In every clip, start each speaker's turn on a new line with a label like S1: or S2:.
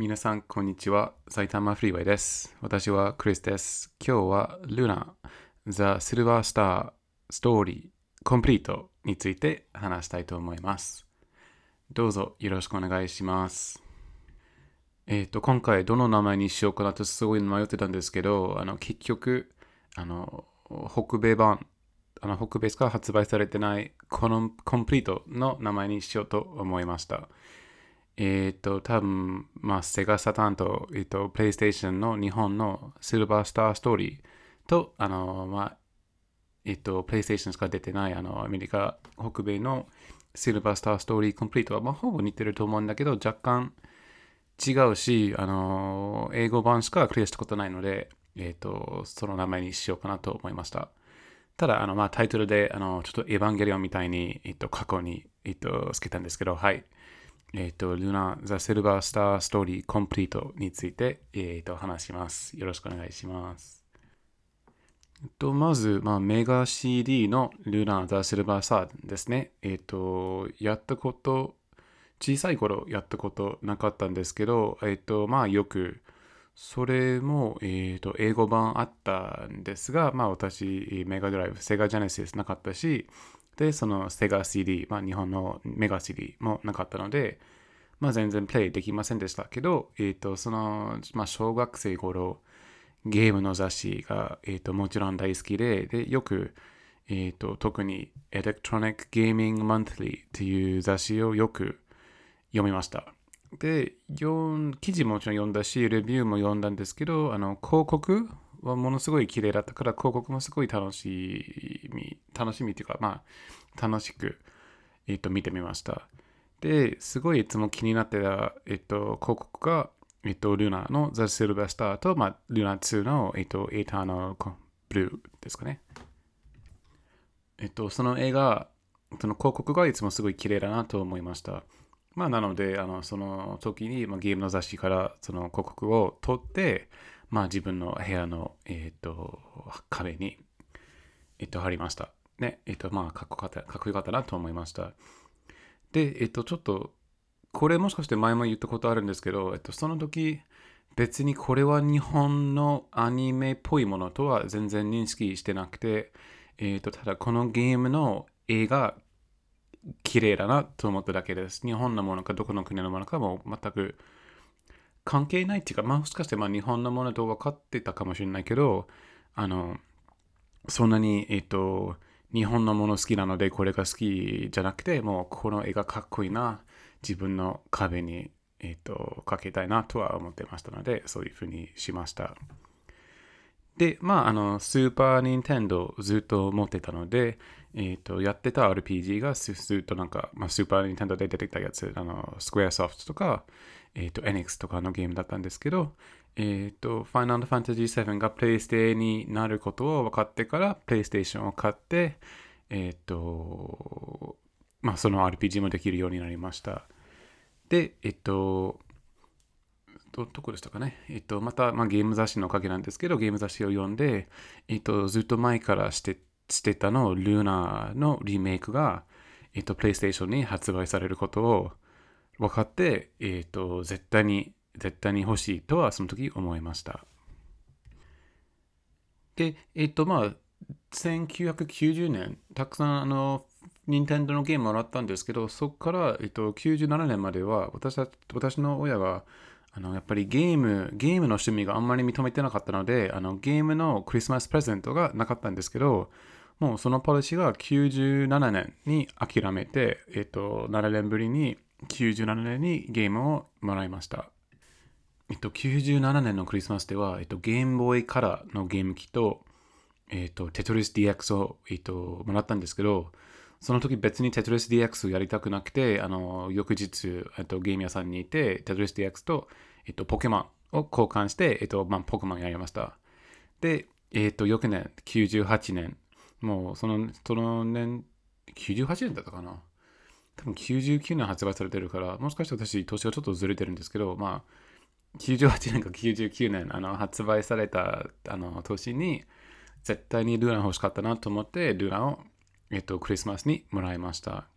S1: 皆さん、こんにちは。埼玉フリーウェイです。私はクリスです。今日はルナ、ザ・シルバースター・ストーリー・コンプリートについて話したいと思います。どうぞよろしくお願いします。えっ、と、今回どの名前にしようかなとすごい迷ってたんですけど、あの、結局、あの、北米版、あの、北米しか発売されてないこのコンプリートの名前にしようと思いました。えっ、と、多分、まあ、セガサタンと、えっ、と、プレイステーションの日本のシルバースターストーリーと、あの、まあ、えっ、と、プレイステーションしか出てない、あの、アメリカ、北米のシルバースターストーリーコンプリートは、まあ、ほぼ似てると思うんだけど、若干違うし、あの、英語版しかクリアしたことないので、えっ、と、その名前にしようかなと思いました。ただ、あの、まあ、タイトルで、あの、ちょっとエヴァンゲリオンみたいに、えっ、と、過去に、えっ、と、つけたんですけど、はい。えっ、と、ルナ・ザ・シルバースター・ストーリー・コンプリートについて、えっ、と、話します。よろしくお願いします。えっと、まず、まあ、メガ CD のルナ・ザ・シルバースターですね。えっ、と、やったこと、小さい頃やったことなかったんですけど、えっ、と、まあ、よく、それも、えっ、と、英語版あったんですが、まあ、私、メガドライブ、セガジェネシスなかったし、で、そのセガ CD、まあ日本のメガ CD もなかったので、まあ全然プレイできませんでしたけど、えっ、と、その、まあ小学生頃、ゲームの雑誌が、えっ、と、もちろん大好きで、で、よく、えっ、と、特に Electronic Gaming Monthly っていう雑誌をよく読みました。で、読ん記事ももちろん読んだし、レビューも読んだんですけど、あの、広告はものすごい綺麗だったから、広告もすごい楽しみ、楽しみっていうか、まあ、楽しく、えっと、見てみました。で、すごいいつも気になってた、えっと、広告が、えっと、ルナのザ・シルバスターと、まあ、ルナ2の、えっと、エーターのブルーですかね。えっと、その映画、その広告がいつもすごい綺麗だなと思いました。まあ、なので、あの、その時に、まあ、ゲームの雑誌からその広告を取って、まあ、自分の部屋の、えっ、と、壁に、えっ、と、貼りました。ね、えっ、と、まあ、かっこよかった、かっこよかったなと思いました。で、えっ、と、ちょっと、これもしかして前も言ったことあるんですけど、えっと、その時、別にこれは日本のアニメっぽいものとは全然認識してなくて、えっ、と、ただこのゲームの映画、綺麗だなと思っただけです。日本のものかどこの国のものかも全く関係ないっていうか、まあ、もしかしてまあ日本のものと分かってたかもしれないけど、あの、そんなに、えっ、と、日本のもの好きなのでこれが好きじゃなくて、もうこの絵がかっこいいな、自分の壁に、えっ、と、かけたいなとは思ってましたので、そういうふうにしました。で、まあ、あの、スーパー・ニンテンドーずっと持ってたので、えっ、と、やってた RPG がずっとなんか、まあ、スーパー・ニンテンドーで出てきたやつ、あの、スクエアソフトとか、えっ、と、NX とかのゲームだったんですけど、えっ、と、Final Fantasy VII がプレイステになることを分かってから、プレイステーションを買って、えっ、と、まあ、その RPG もできるようになりました。で、えっと、どどこでしたかね？えっと、また、まあ、ゲーム雑誌のおかげなんですけど、ゲーム雑誌を読んで、えっと、ずっと前からしてしてたの、ルーナのリメイクが、えっと、プレイステーションに発売されることを分かって、えっと、絶対に、絶対に欲しいとはその時思いました。で、えっと、まあ、1990年、たくさん、あの、任天堂のゲームもらったんですけど、そこから、えっと、97年までは私た私の親があのやっぱりゲーム、ゲームの趣味があんまり認めてなかったので、あのゲームのクリスマスプレゼントがなかったんですけど、もうそのポリシーが97年に諦めて、えっと、7年ぶりに97年にゲームをもらいました。えっと、97年のクリスマスでは、えっと、ゲームボーイカラーのゲーム機と、えっと、テトリス DX を、えっと、もらったんですけど、その時別にテトリス DX やりたくなくて、あの、翌日、えっと、ゲーム屋さんにいて、テトリス DX と、えっと、ポケモンを交換して、えっと、まあ、ポケモンやりました。で、えっと、翌年、98年、もう、その、その年、98年だったかな？多分99年発売されてるから、もしかして私、年がちょっとずれてるんですけど、まあ、98年か99年、あの、発売された、あの、年に、絶対にルーナ欲しかったなと思って、ルーナを、えっと、クリスマスにもらいました。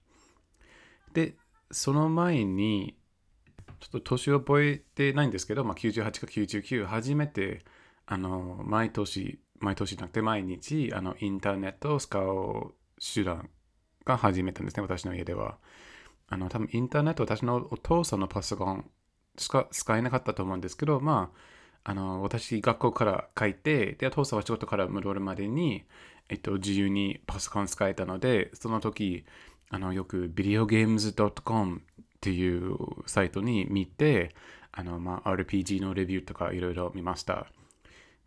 S1: で、その前に、ちょっと年を覚えてないんですけど、まあ、98か99、初めて、あの、毎年、毎年じゃなくて毎日、あの、インターネットを使う手段が始めたんですね、私の家では。あの、多分インターネット、私のお父さんのパソコン使えなかったと思うんですけど、まあ、あの、私、学校から帰って、で、父さんは仕事から戻るまでに、えっと、自由にパソコン使えたので、その時、あの、よく videogames.com っていうサイトに見て、あの、まあ、RPG のレビューとかいろいろ見ました。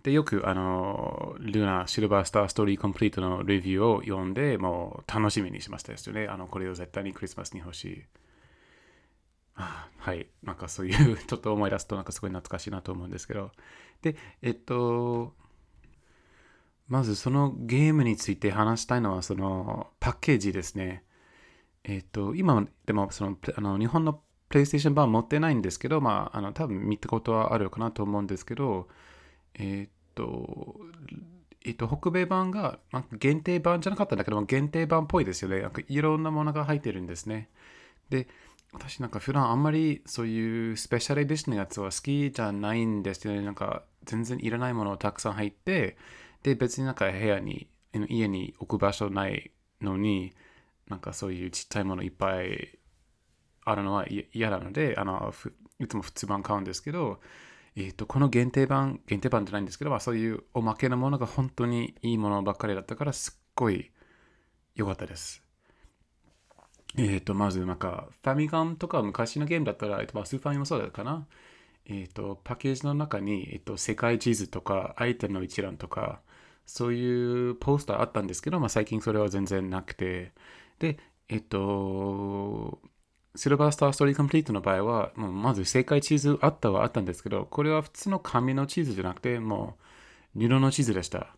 S1: で、よく、あの、ルナ、シルバースターストーリーコンプリートのレビューを読んで、もう楽しみにしましたですよね。あの、これを絶対にクリスマスに欲しい。はい。なんかそういう ちょっと思い出すと、なんかすごい懐かしいなと思うんですけど。で、えっと、まずそのゲームについて話したいのは、そのパッケージですね。えっと、今でもそのあの日本のプレイステーション版持ってないんですけど、まあ、あの多分見たことはあるかなと思うんですけど、えっと、えっと、北米版が、まあ、限定版じゃなかったんだけども、限定版っぽいですよね。なんかいろんなものが入ってるんですね。で、私なんか普段あんまりそういうスペシャルエディションのやつは好きじゃないんですよね。なんか全然いらないものをたくさん入って、で、別になんか部屋に、家に置く場所ないのに、なんかそういうちっちゃいものいっぱいあるのは嫌なので、あの、いつも普通版買うんですけど、えっ、ー、と、この限定版、限定版じゃないんですけど、まあ、そういうおまけのものが本当にいいものばっかりだったから、すっごい良かったです。えっ、ー、と、まずなんか、ファミガンとか昔のゲームだったら、えっと、まあ、スーパーにもそうだったかな。えっ、ー、と、パッケージの中に、えっと、世界地図とか、アイテムの一覧とか、そういうポスターあったんですけど、まあ、最近それは全然なくて、で、えっと、シルバースターストーリーコンプリートの場合は、もうまず世界地図あったはあったんですけど、これは普通の紙の地図じゃなくて、もう布の地図でした。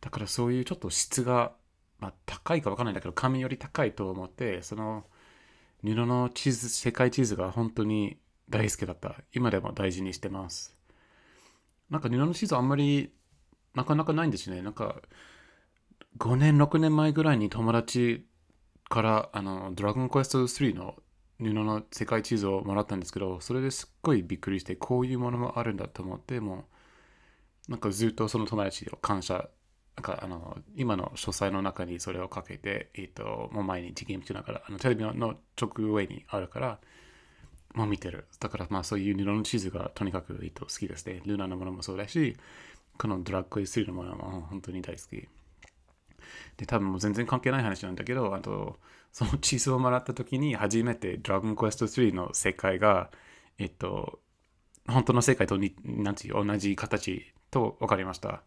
S1: だからそういうちょっと質が、まあ、高いかわかんないんだけど、紙より高いと思って、その布の地図、世界地図が本当に大好きだった。今でも大事にしてます。なんか布の地図あんまりなかなかないんですね。なんか5年、6年前ぐらいに友達からあのドラゴンクエスト3の布の世界地図をもらったんですけど、それですっごいびっくりして、こういうものもあるんだと思って、もう、なんかずっとその友達を感謝、なんかあの、今の書斎の中にそれをかけて、え、ー、と、もう毎日ゲーム中だから、あのテレビの直上にあるから、もう見てる。だからまあそういう布の地図がとにかく、えー、と好きですね。ルナのものもそうだし、このドラッグエス3のものも本当に大好き。で、多分もう全然関係ない話なんだけど、あと、その地図をもらった時に初めてドラゴンクエスト3の世界が、えっと、本当の世界とになんていう同じ形と分かりました。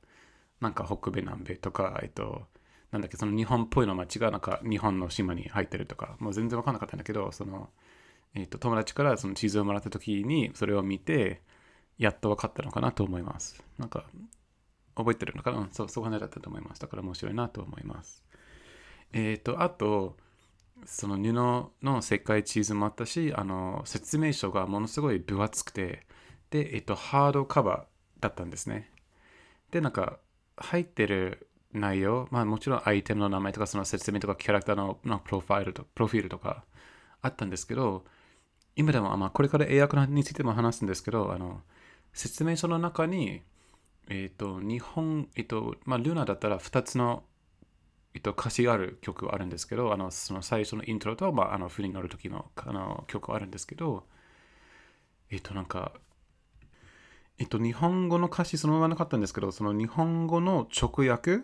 S1: なんか北米南米とか、えっと、なんだっけ、その日本っぽいの街がなんか日本の島に入ってるとか、もう全然分かんなかったんだけど、その、えっと、友達からその地図をもらった時にそれを見て、やっと分かったのかなと思います。なんか、覚えてるのかな？そう、そう話だったと思います。だから面白いなと思います。えっ、と、あと、その布の世界地図もあったし、あの、説明書がものすごい分厚くて、で、えっ、と、ハードカバーだったんですね。で、なんか、入ってる内容、まあもちろんアイテムの名前とかその説明とかキャラクターのプロファイルと、プロフィールとかあったんですけど、今でも、まあこれから英訳についても話すんですけど、あの、説明書の中に、えっ、ー、と、日本、えっ、ー、と、まあ、ルナだったら2つの、えっ、ー、と、歌詞がある曲があるんですけど、あの、その最初のイントロと、まあ、あの、振りに乗る時のあの曲があるんですけど、えっ、と、なんか、えっと、日本語の歌詞そのままなかったんですけど、その日本語の直訳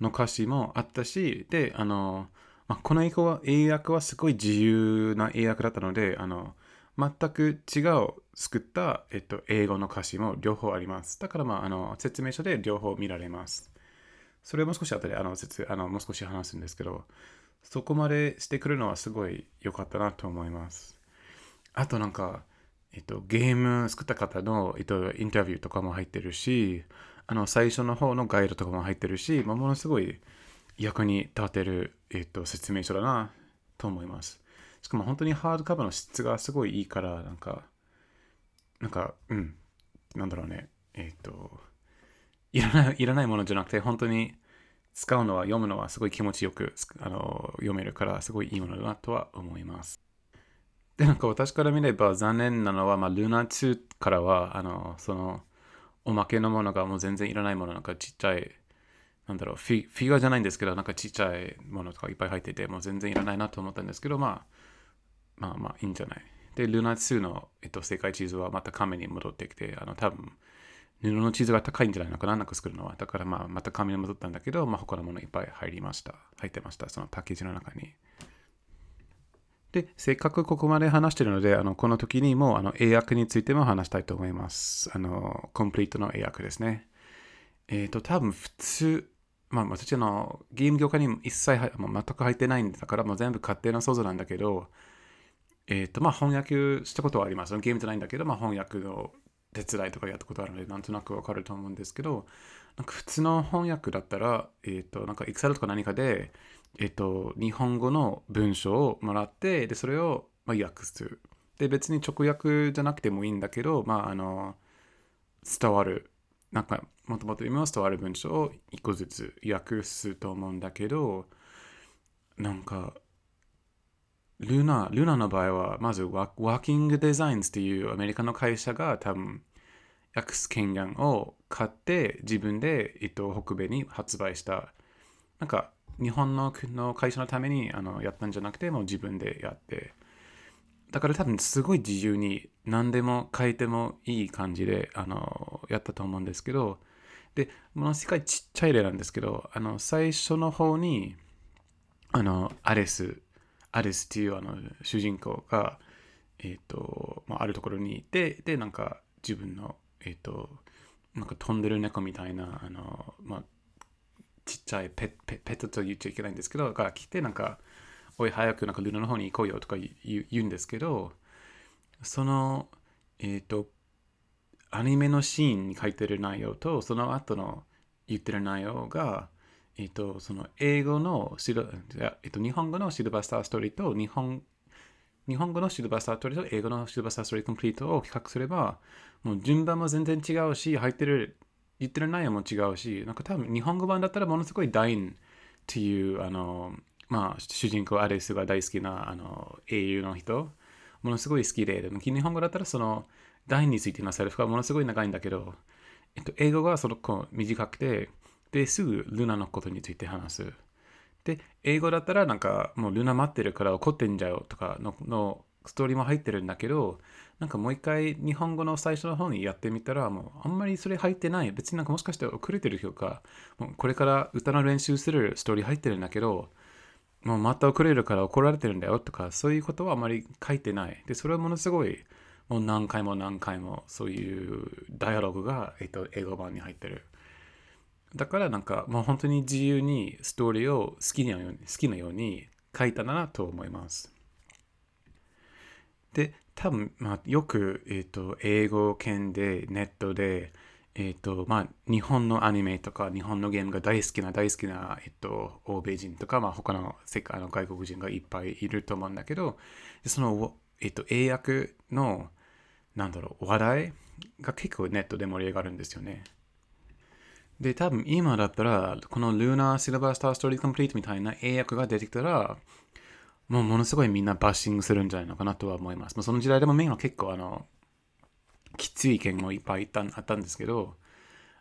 S1: の歌詞もあったし、で、あの、まあ、この英語は英訳はすごい自由な英訳だったので、あの、全く違う作った、えっと、英語の歌詞も両方あります。だから、まあ、あの説明書で両方見られます。それをもう少し後であの説あのもう少し話すんですけど、そこまでしてくるのはすごい良かったなと思います。あとなんか、えっと、ゲーム作った方の、えっと、インタビューとかも入ってるし、あの最初の方のガイドとかも入ってるし、まあ、ものすごい役に立てる、えっと、説明書だなと思います。しかも本当にハードカバーの質がすごいいいから、なんか、なんか、うん、なんだろうね、えっ、と、いらない、いらないものじゃなくて、本当に使うのは、読むのはすごい気持ちよくあの読めるから、すごいいいものだなとは思います。で、なんか私から見れば残念なのは、まあ、ルナ2からは、あの、その、おまけのものがもう全然いらないもの、なんかちっちゃい、なんだろう、フィフィギュアじゃないんですけど、なんかちっちゃいものとかいっぱい入ってて、もう全然いらないなと思ったんですけど、まあ、まあまあいいんじゃない？で、ルナ2の、えっと、世界地図はまた亀に戻ってきて、あの、多分、布の地図が高いんじゃないのかな、なんか作るのは。だからまあ、また紙に戻ったんだけど、まあ、他のものいっぱい入りました。入ってました、そのパッケージの中に。で、せっかくここまで話してるので、あのこの時にもあの英訳についても話したいと思います。あの、コンプリートの英訳ですね。えっ、ー、と、多分普通、まあ私のゲーム業界にも一切もう全く入ってないんだから、もう全部勝手な想像なんだけど、えっ、ー、と、まあ翻訳したことはあります。ゲームじゃないんだけど、まあ翻訳の手伝いとかやったことあるので、なんとなくわかると思うんですけど、なんか普通の翻訳だったら、えっ、ー、と、なんか Excel とか何かで、えっ、と、日本語の文章をもらって、で、それを、まあ、訳す。で、別に直訳じゃなくてもいいんだけど、まあ、あの、伝わる、なんか、もともと今は伝わる文章を一個ずつ訳すと思うんだけど、なんか、ルナ、ルナの場合は、まずワワーキングデザインズっていうアメリカの会社が多分、訳す権限を買って自分で、えっと、北米に発売した、なんか、日本のの会社のためにあのやったんじゃなくて、もう自分でやって、だから多分すごい自由に何でも書いてもいい感じであのやったと思うんですけど、で、ものすごいちっちゃい例なんですけど、あの最初の方に、あの、アレスアリスっていうあの主人公が、え、ー、と、まあ、あるところにいて、で、なんか自分の、え、ー、と、なんか飛んでる猫みたいな、あの、まあ、ちっちゃいペペペットと言っちゃいけないんですけど、が来て、なんか、おい、早くなんかルナの方に行こうよとか言うんですけど、その、えっ、ー、と、アニメのシーンに書いてる内容と、その後の言ってる内容が、えっと、その英語のシル、えっと、日本語のシルバースターストーリーと日本日本語のシルバースターストーリーと英語のシルバースターストーリーコンプリートを比較すれば、もう順番も全然違うし、入ってる、言ってる内容も違うし、なんか多分日本語版だったらものすごいダインっていう、あの、まあ、主人公アレスが大好きなあの英雄の人、ものすごい好きで、でも日本語だったらそのダインについてのセルフがものすごい長いんだけど、えっと、英語がその子短くて、で、すぐルナのことについて話す。で、英語だったらなんかもうルナ待ってるから怒ってんじゃよとかののストーリーも入ってるんだけど、なんかもう一回日本語の最初の方にやってみたら、もうあんまりそれ入ってない。別になんかもしかして遅れてるとか、もうこれから歌の練習するストーリー入ってるんだけど、もうまた遅れるから怒られてるんだよとか、そういうことはあまり書いてない。で、それはものすごい、もう何回も何回もそういうダイアログが、えっと、英語版に入ってる。だからなんかもう本当に自由にストーリーを好きなように好きなように書いたなと思います。で、多分、まあ、よく、えーと、英語圏でネットで、えーとまあ、日本のアニメとか日本のゲームが大好きな大好きな、えーと、欧米人とか、まあ、他の世界の外国人がいっぱいいると思うんだけどその、えーと英訳のなんだろう話題が結構ネットで盛り上がるんですよね。で、多分今だったら、このルーナー・シルバースター・ストーリー・コンプリートみたいな英訳が出てきたら、もうものすごいみんなバッシングするんじゃないのかなとは思います。まあ、その時代でもみんな結構あの、きつい意見もいっぱいあったんですけど、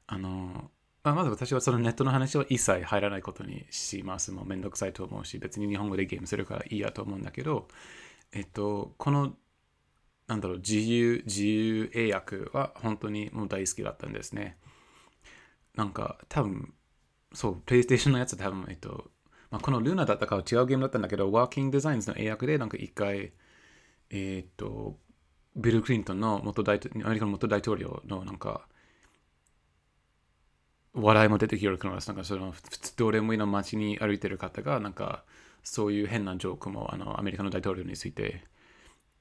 S1: あの、まあ、まず私はそのネットの話は一切入らないことにします。もうめんどくさいと思うし、別に日本語でゲームするからいいやと思うんだけど、えっと、この、なんだろう、自由、自由英訳は本当にもう大好きだったんですね。なんか多分、そう、プレイステーションのやつ多分、えっと、まあ、このルーナだったかは違うゲームだったんだけど、ワーキングデザインズの英訳でなんか一回、えっと、ビル・クリントンの元大アメリカの元大統領のなんか、笑いも出てきるから、なんかその、普通どれもいいの街に歩いてる方が、なんか、そういう変なジョークもあのアメリカの大統領について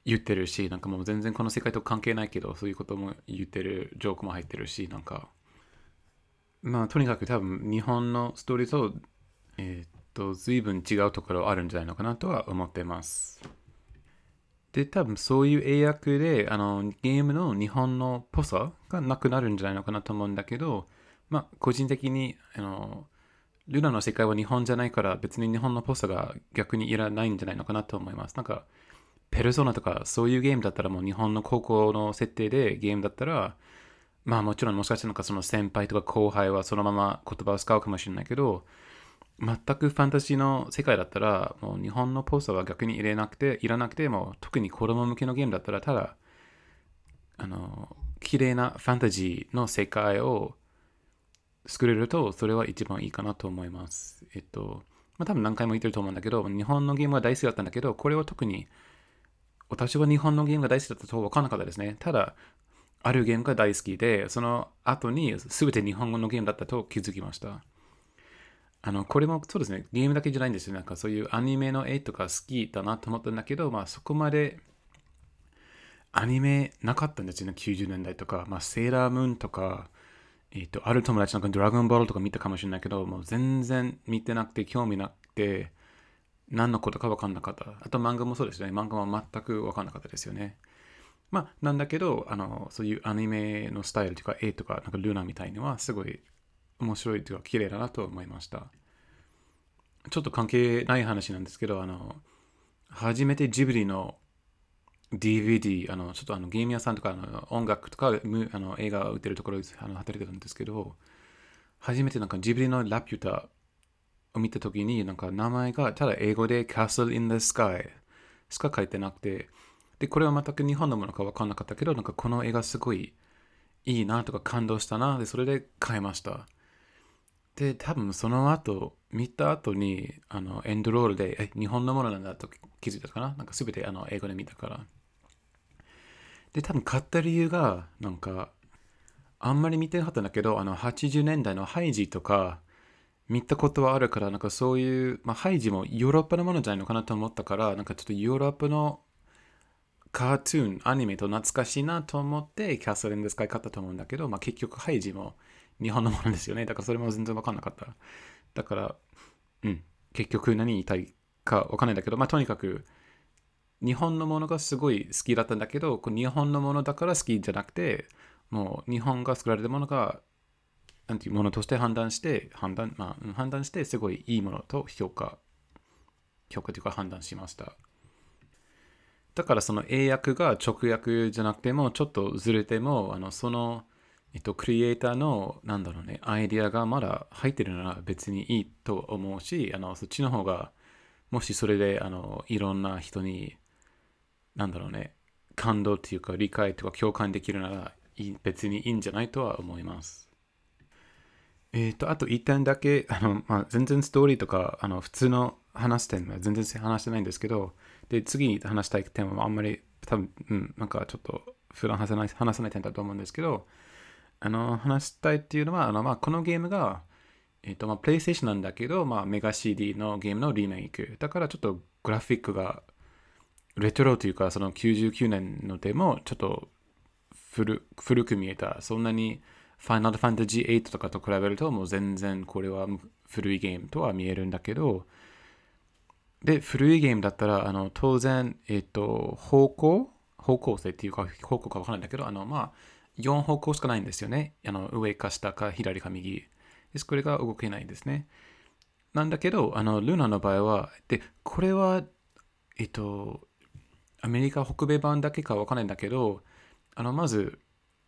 S1: 言ってるし、なんかもう全然この世界と関係ないけど、そういうことも言ってるジョークも入ってるし、なんか、まあ、とにかく多分日本のストーリーと、えっ、と、随分違うところあるんじゃないのかなとは思ってます。で、多分そういう英訳で、あの、ゲームの日本のっぽさがなくなるんじゃないのかなと思うんだけど、まあ、個人的に、あの、ルナの世界は日本じゃないから別に日本のっぽさが逆にいらないんじゃないのかなと思います。なんか、ペルソナとかそういうゲームだったらもう日本の高校の設定でゲームだったら、まあもちろんもしかしたらその先輩とか後輩はそのまま言葉を使うかもしれないけど、全くファンタジーの世界だったら、もう日本のポスターは逆に入れなくて、いらなくても、特に子供向けのゲームだったら、ただ、あの、綺麗なファンタジーの世界を作れると、それは一番いいかなと思います。えっと、まあ多分何回も言ってると思うんだけど、日本のゲームは大好きだったんだけど、これは特に私は日本のゲームが大好きだったと分からなかったですね。ただ、あるゲームが大好きで、その後に全て日本語のゲームだったと気づきました。あの、これもそうですね、ゲームだけじゃないんですよ。なんかそういうアニメの絵とか好きだなと思ったんだけど、まあそこまでアニメなかったんですよね、90年代とか。まあセーラームーンとか、えっ、ー、と、ある友達なんかドラゴンボールとか見たかもしれないけど、もう全然見てなくて興味なくて、何のことか分かんなかった。あと漫画もそうですね。漫画は全く分かんなかったですよね。まあ、なんだけど、あの、そういうアニメのスタイルとか、絵とか、なんかルナみたいには、すごい面白いというか、綺麗だなと思いました。ちょっと関係ない話なんですけど、あの、初めてジブリの DVD、あの、ちょっとあのゲーム屋さんとか、あの音楽とか、あの映画を売ってるところであの働いてたんですけど、初めてなんかジブリのラピュタを見たときに、なんか名前がただ英語で Castle in the Sky しか書いてなくて、で、これは全く日本のものか分かんなかったけど、なんかこの映画すごいいいなとか感動したな、で、それで買いました。で、多分その後、見た後に、あの、エンドロールで、え、日本のものなんだと気づいたかな？なんか全てあの英語で見たから。で、多分買った理由が、なんか、あんまり見てなかったんだけど、あの、80年代のハイジとか、見たことはあるから、なんかそういう、まあ、ハイジもヨーロッパのものじゃないのかなと思ったから、なんかちょっとヨーロッパのカートゥーン、アニメと懐かしいなと思って、キャスリンで使い方と思うんだけど、まあ、結局ハイジも日本のものですよね。だからそれも全然わかんなかった。だから、うん、結局何言いたいかわかんないんだけど、まあ、とにかく、日本のものがすごい好きだったんだけど、日本のものだから好きじゃなくて、もう日本が作られたものがなんていうものとして判断して、判断、まあ、判断して、すごいいいものと評価、評価というか判断しました。だからその英訳が直訳じゃなくても、ちょっとずれても、あのその、えっと、クリエイターの、なんだろうね、アイディアがまだ入ってるなら別にいいと思うし、あのそっちの方が、もしそれで、あの、いろんな人に、なんだろうね、感動っていうか理解とか共感できるなら、別にいいんじゃないとは思います。えっ、ー、と、あと一点だけ、あの、まあ、全然ストーリーとか、あの、普通の話す点は全然話してないんですけど、で、次に話したい点はあんまり、多分、うん、なんかちょっと、普段話せない、話せない点だと思うんですけど、あの、話したいっていうのは、あの、まあ、このゲームが、えっ、ー、と、まあ、プレイステーションなんだけど、まあ、メガ CD のゲームのリメイク。だからちょっとグラフィックが、レトロというか、その99年のでも、ちょっと古古く見えた、そんなに、ファイナルファンタジー8とかと比べるともう全然これは古いゲームとは見えるんだけど、で、古いゲームだったら、あの、当然、えっ、と、方向方向性っていうか、方向かわからないんだけど、あの、まあ、4方向しかないんですよね。あの、上か下か左か右。です。これが動けないんですね。なんだけど、あの、ルナの場合は、で、これは、えっと、アメリカ北米版だけかわからないんだけど、あの、まず、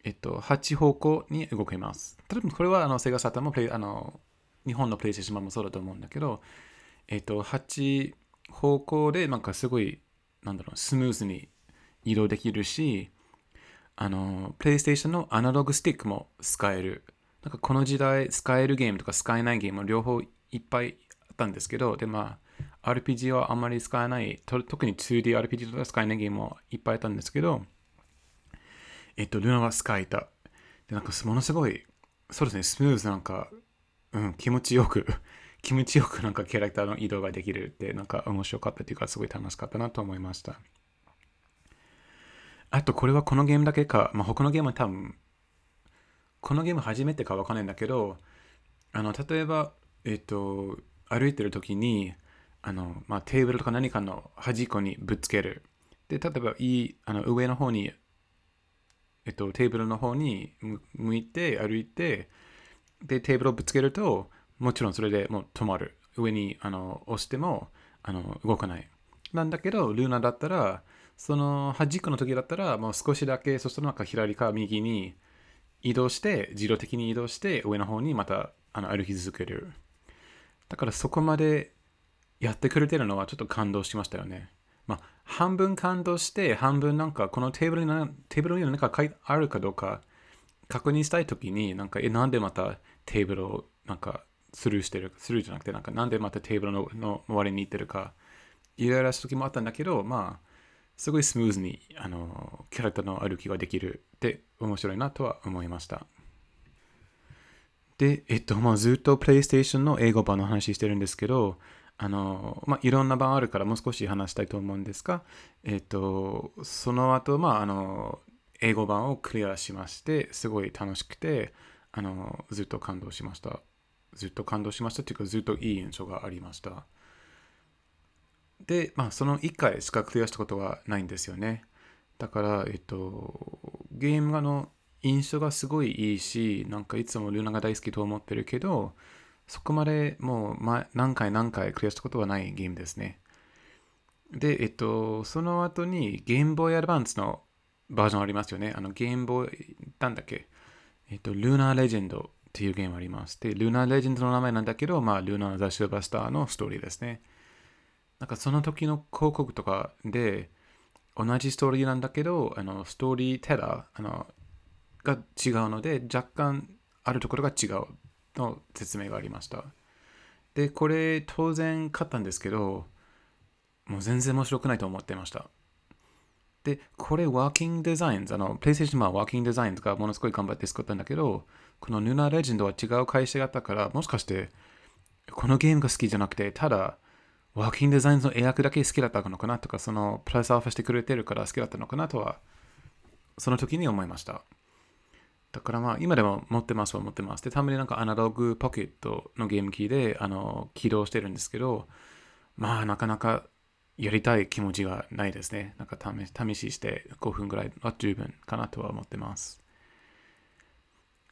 S1: えっと、8方向に動けます。例えばこれはあのセガサタもプレイあの日本のプレイステーションもそうだと思うんだけど、えっと、8方向でなんかすごい、なんだろう、スムーズに移動できるし、あの、プレイステーションのアナログスティックも使える。なんかこの時代使えるゲームとか使えないゲームも両方いっぱいあったんですけど、で、まあ、RPG はあんまり使えない、特に 2DRPG とか使えないゲームもいっぱいあったんですけど、えっと、ルナはスカイタ。で、なんかものすごい、そうですね、スムーズなんか、うん、気持ちよく 気持ちよくなんかキャラクターの移動ができるって、なんか面白かったっていうか、すごい楽しかったなと思いました。あと、これはこのゲームだけか、まあ、他のゲームは多分、このゲーム初めてかわかんないんだけど、あの、例えば、えっと、歩いてる時に、あの、まあ、テーブルとか何かの端っこにぶつける。で、例えば、いい、あの、上の方にえっと、テーブルの方に向いて歩いて、で、テーブルをぶつけると、もちろんそれでもう止まる。上にあの押してもあの動かない。なんだけど、ルーナだったら、その端っこの時だったら、もう少しだけ、そしたらなんか左か右に移動して、自動的に移動して、上の方にまたあの歩き続ける。だからそこまでやってくれてるのはちょっと感動しましたよね。まあ、半分感動して、半分なんかこのテーブルにテーブルに何かいあるかどうか確認したいときに、なんか、え、なんでまたテーブルをなんかスルーしてる、スルーじゃなくて、なんか、なんでまたテーブルのの周りに行ってるか、いろいろした時もあったんだけど、まあ、すごいスムーズにあのキャラクターの歩きができるって面白いなとは思いました。で、えっと、まあ、ずっと PlayStation の英語版の話してるんですけど、あの、まあ、いろんな版あるからもう少し話したいと思うんですが、えっと、その後、まあ、あの、英語版をクリアしまして、すごい楽しくて、あの、ずっと感動しました。ずっと感動しましたというか、ずっといい印象がありました。で、まあ、その1回しかクリアしたことはないんですよね。だから、えっと、ゲームの印象がすごいいいし、なんかいつもルナが大好きと思ってるけど、そこまでもう何回何回クリアしたことはないゲームですね。で、えっと、その後にゲームボーイアドバンスのバージョンありますよね。あのゲームボーイ、なんだっけ？えっと、ルーナーレジェンドっていうゲームあります。で、ルーナーレジェンドの名前なんだけど、まあ、ルーナーザ・シルバースターのストーリーですね。なんかその時の広告とかで、同じストーリーなんだけど、あのストーリーテラーあのが違うので、若干あるところが違うの説明がありました。で、これ当然買ったんですけど、もう全然面白くないと思ってました。で、これ、ワーキングデザインズ、あの、プレイステーションはワーキングデザインズがものすごい頑張って作ったんだけど、このヌナレジェンドは違う会社があったから、もしかして、このゲームが好きじゃなくて、ただ、ワーキングデザインの英訳だけ好きだったのかなとか、そのプラスアルファしてくれてるから好きだったのかなとは、その時に思いました。だからまあ、今でも持ってますは持ってます。で、たまになんかアナログポケットのゲーム機であの起動してるんですけど、まあ、なかなかやりたい気持ちがないですね。なんか試しして5分ぐらいは十分かなとは思ってます。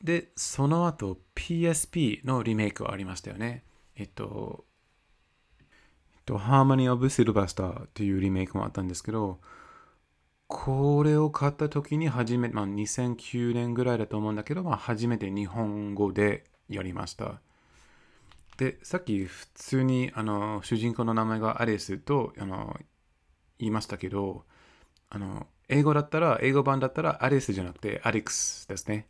S1: で、その後 PSP のリメイクはありましたよね。えっと、と、ハーマニー・オブ・シルバスターっていうリメイクもあったんですけど、これを買った時に初めて、まあ、2009年ぐらいだと思うんだけど、まあ、初めて日本語でやりました。で、さっき普通にあの主人公の名前がアレスとあの言いましたけど、あの英語だったら、英語版だったらアレスじゃなくてアレックスですね。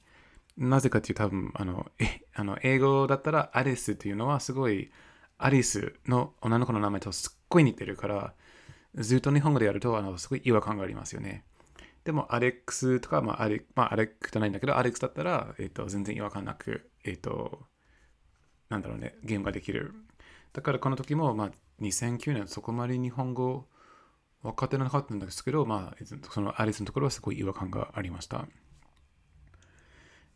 S1: なぜかっていう多分あのあの英語だったらアレスっていうのはすごいアリスの女の子の名前とすっごい似てるから、ずっと日本語でやると、あの、すごい違和感がありますよね。でも、アレックスとか、まあ、アレまあ、アレックじゃないんだけど、アレックスだったら、えっ、ー、と、全然違和感なく、えっ、ー、と、なんだろうね、ゲームができる。だから、この時も、まあ、2009年、そこまで日本語分かってなかったんですけど、まあ、そのアリスのところはすごい違和感がありました。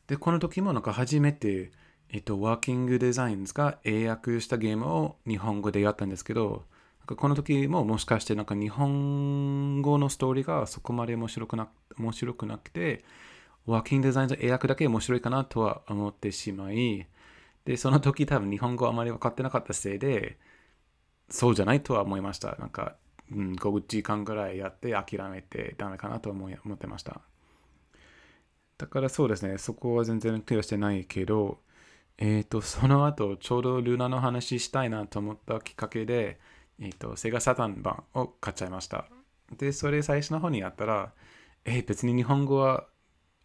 S1: で、この時もなんか初めて、えっと、ワーキングデザインズが英訳したゲームを日本語でやったんですけど、なんかこの時ももしかしてなんか日本語のストーリーがそこまで面白くな面白くなくて、ワーキングデザインズ英訳だけ面白いかなとは思ってしまい、で、その時多分日本語あまり分かってなかったせいで、そうじゃないとは思いました。なんか、うん、5時間ぐらいやって諦めてダメかなと思い思ってました。だからそうですね、そこは全然クリアしてないけど、えっ、ー、と、その後、ちょうどルナの話したいなと思ったきっかけで、えっ、ー、と、セガサタン版を買っちゃいました。で、それ最初の方にやったら、えー、別に日本語は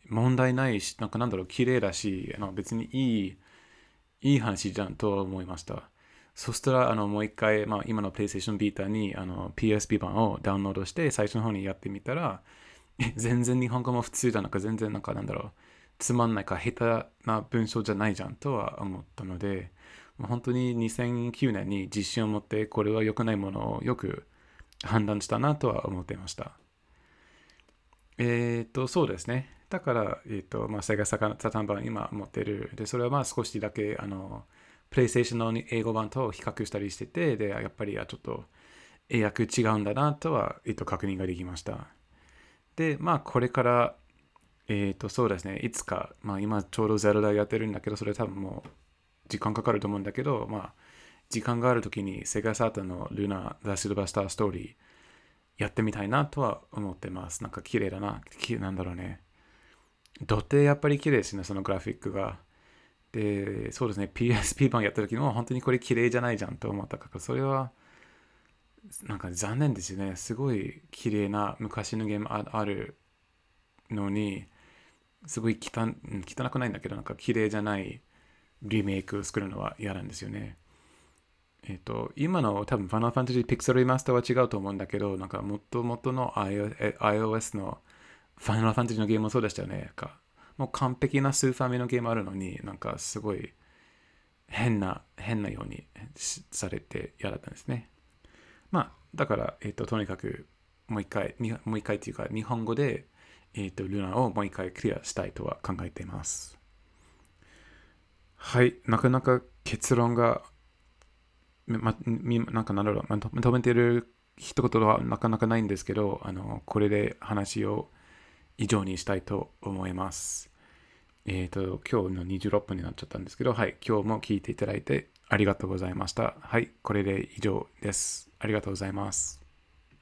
S1: 問題ないし、なんかなんだろう、綺麗だし、あの別にいい、いい話じゃんと思いました。そしたら、あの、もう一回、まあ、今の PlayStation Vita にあの PSP 版をダウンロードして、最初の方にやってみたら、全然日本語も普通じゃなく全然なんかなんだろう、つまんないか下手な文章じゃないじゃんとは思ったので、本当に2009年に自信を持ってこれは良くないものをよく判断したなとは思っていました。えっ、と、そうですね。だから、えっ、ー、と、まあ、セガサタン版今持ってる。で、それはまあ少しだけ、あの、プレイステーションの英語版と比較したりしてて、で、やっぱりちょっと英訳違うんだなとは、えっ、ー、と、確認ができました。で、まあ、これからえっ、ー、と、そうですね。いつか、まあ今ちょうどゼロ台やってるんだけど、それ多分もう時間かかると思うんだけど、まあ時間があるときにセガサータのルナ・ザ・シルバスターストーリーやってみたいなとは思ってます。なんか綺麗だな。きなんだろうね。土手やっぱり綺麗ですね、そのグラフィックが。で、そうですね、PSP 版やった時も本当にこれ綺麗じゃないじゃんと思ったから、それはなんか残念ですね。すごい綺麗な昔のゲームあるのに、すごい汚汚くないんだけど、なんか綺麗じゃないリメイクを作るのは嫌なんですよね。えっ、ー、と、今の多分 Final Fantasy Pixel Remaster は違うと思うんだけど、なんかもともとの iOS の Final Fantasy のゲームもそうでしたよね。かもう完璧なスーファミのゲームあるのに、なんかすごい変な、変なようにされて嫌だったんですね。まあ、だから、えっ、ー、と、とにかくもう一回、もう一回っていうか、日本語で、えっ、ー、と、ルナをもう一回クリアしたいとは考えています。はい、なかなか結論がま、なんかなんだろう、まとめてる一言はなかなかないんですけど、あの、これで話を以上にしたいと思います。えっ、ー、と、今日の26分になっちゃったんですけど、はい、今日も聞いていただいてありがとうございました。はい、これで以上です。ありがとうございます。